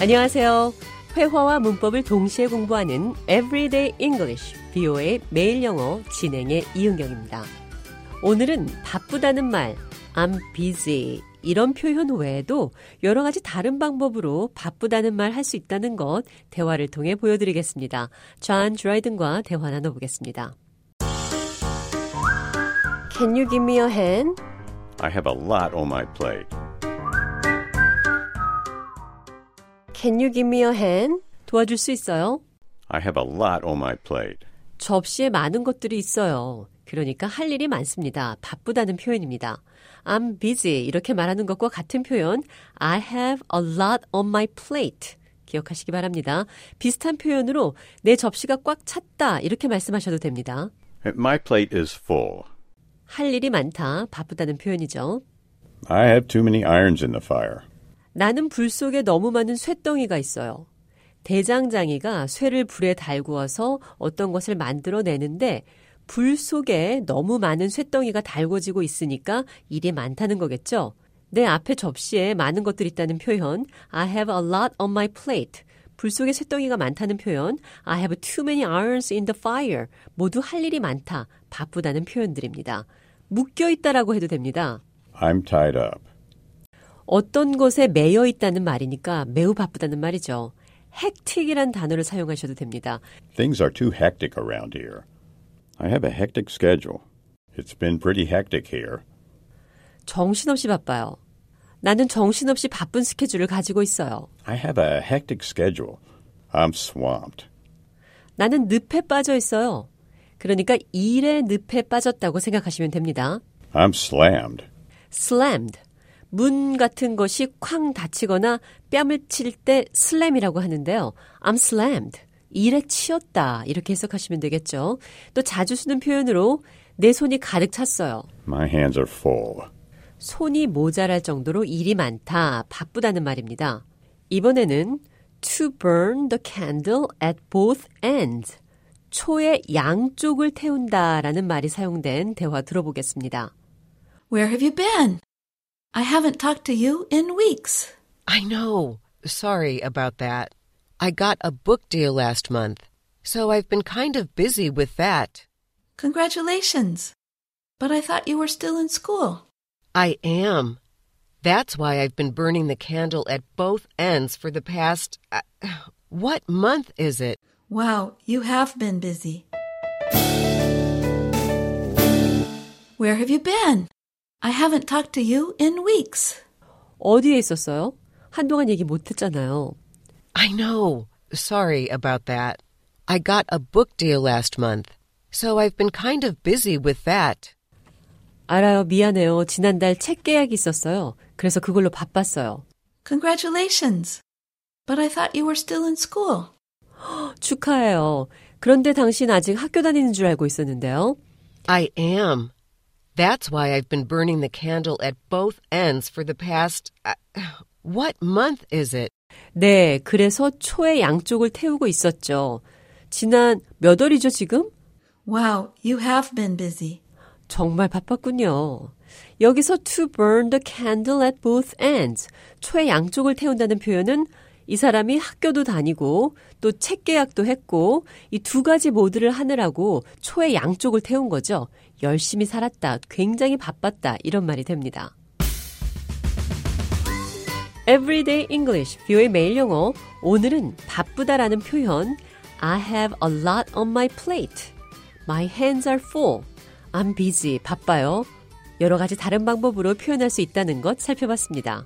안녕하세요. 회화와 문법을 동시에 공부하는 Everyday English, VOA의 매일 영어 진행의 이은경입니다. 오늘은 바쁘다는 말, I'm busy 이런 표현 외에도 여러 가지 다른 방법으로 바쁘다는 말 할 수 있다는 것 대화를 통해 보여드리겠습니다. 존 드라이든과 대화 나눠보겠습니다. Can you give me a hand? I have a lot on my plate. Can you give me a hand? 도와줄 수 있어요? I have a lot on my plate. 접시에 많은 것들이 있어요. 그러니까 할 일이 많습니다. 바쁘다는 표현입니다. I'm busy 이렇게 말하는 것과 같은 표현 I have a lot on my plate 기억하시기 바랍니다. 비슷한 표현으로 내 접시가 꽉 찼다 이렇게 말씀하셔도 됩니다. My plate is full. 할 일이 많다, 바쁘다는 표현이죠. I have too many irons in the fire. 나는 불 속에 너무 많은 쇠덩이가 있어요. 대장장이가 쇠를 불에 달구어서 어떤 것을 만들어내는데 불 속에 너무 많은 쇠덩이가 달궈지고 있으니까 일이 많다는 거겠죠. 내 앞에 접시에 많은 것들이 있다는 표현 I have a lot on my plate. 불 속에 쇠덩이가 많다는 표현 I have too many irons in the fire. 모두 할 일이 많다, 바쁘다는 표현들입니다. 묶여 있다라고 해도 됩니다. I'm tied up. 어떤 것에 매여 있다는 말이니까 매우 바쁘다는 말이죠. 헥틱이란 단어를 사용하셔도 됩니다. Things are too hectic around here. I have a hectic schedule. It's been pretty hectic here. 정신없이 바빠요. 나는 정신없이 바쁜 스케줄을 가지고 있어요. I have a hectic schedule. I'm swamped. 나는 늪에 빠져 있어요. 그러니까 일의 늪에 빠졌다고 생각하시면 됩니다. I'm slammed. slammed. 문 같은 것이 쾅 닫히거나 뺨을 칠 때 슬램이라고 하는데요. I'm slammed. 일에 치였다. 이렇게 해석하시면 되겠죠. 또 자주 쓰는 표현으로 내 손이 가득 찼어요. My hands are full. 손이 모자랄 정도로 일이 많다, 바쁘다는 말입니다. 이번에는 to burn the candle at both ends. 초의 양쪽을 태운다라는 말이 사용된 대화 들어보겠습니다. Where have you been? I haven't talked to you in weeks. I know. Sorry about that. I got a book deal last month, so I've been kind of busy with that. Congratulations. But I thought you were still in school. I am. That's why I've been burning the candle at both ends for the past. Uh, what month is it? Wow, you have been busy. Where have you been? I haven't talked to you in weeks. 어디에 있었어요? 한동안 얘기 못 했잖아요. I know. Sorry about that. I got a book deal last month, so I've been kind of busy with that. 알아요. 미안해요. 지난달 책 계약이 있었어요. 그래서 그걸로 바빴어요. Congratulations. But I thought you were still in school. 축하해요. 그런데 당신 아직 학교 다니는 줄 알고 있었는데요. I am. That's why I've been burning the candle at both ends for the past. Uh, what month is it? 네, 그래서 초의 양쪽을 태우고 있었죠. 지난 몇 월이죠, 지금? Wow, you have been busy. 정말 바빴군요. 여기서 to burn the candle at both ends. 초의 양쪽을 태운다는 표현은 이 사람이 학교도 다니고 또 책 계약도 했고 이 두 가지 모두를 하느라고 초의 양쪽을 태운 거죠. 열심히 살았다. 굉장히 바빴다. 이런 말이 됩니다. Everyday English, 뷰의 매일 영어. 오늘은 바쁘다라는 표현 I have a lot on my plate. My hands are full. I'm busy. 바빠요. 여러 가지 다른 방법으로 표현할 수 있다는 것 살펴봤습니다.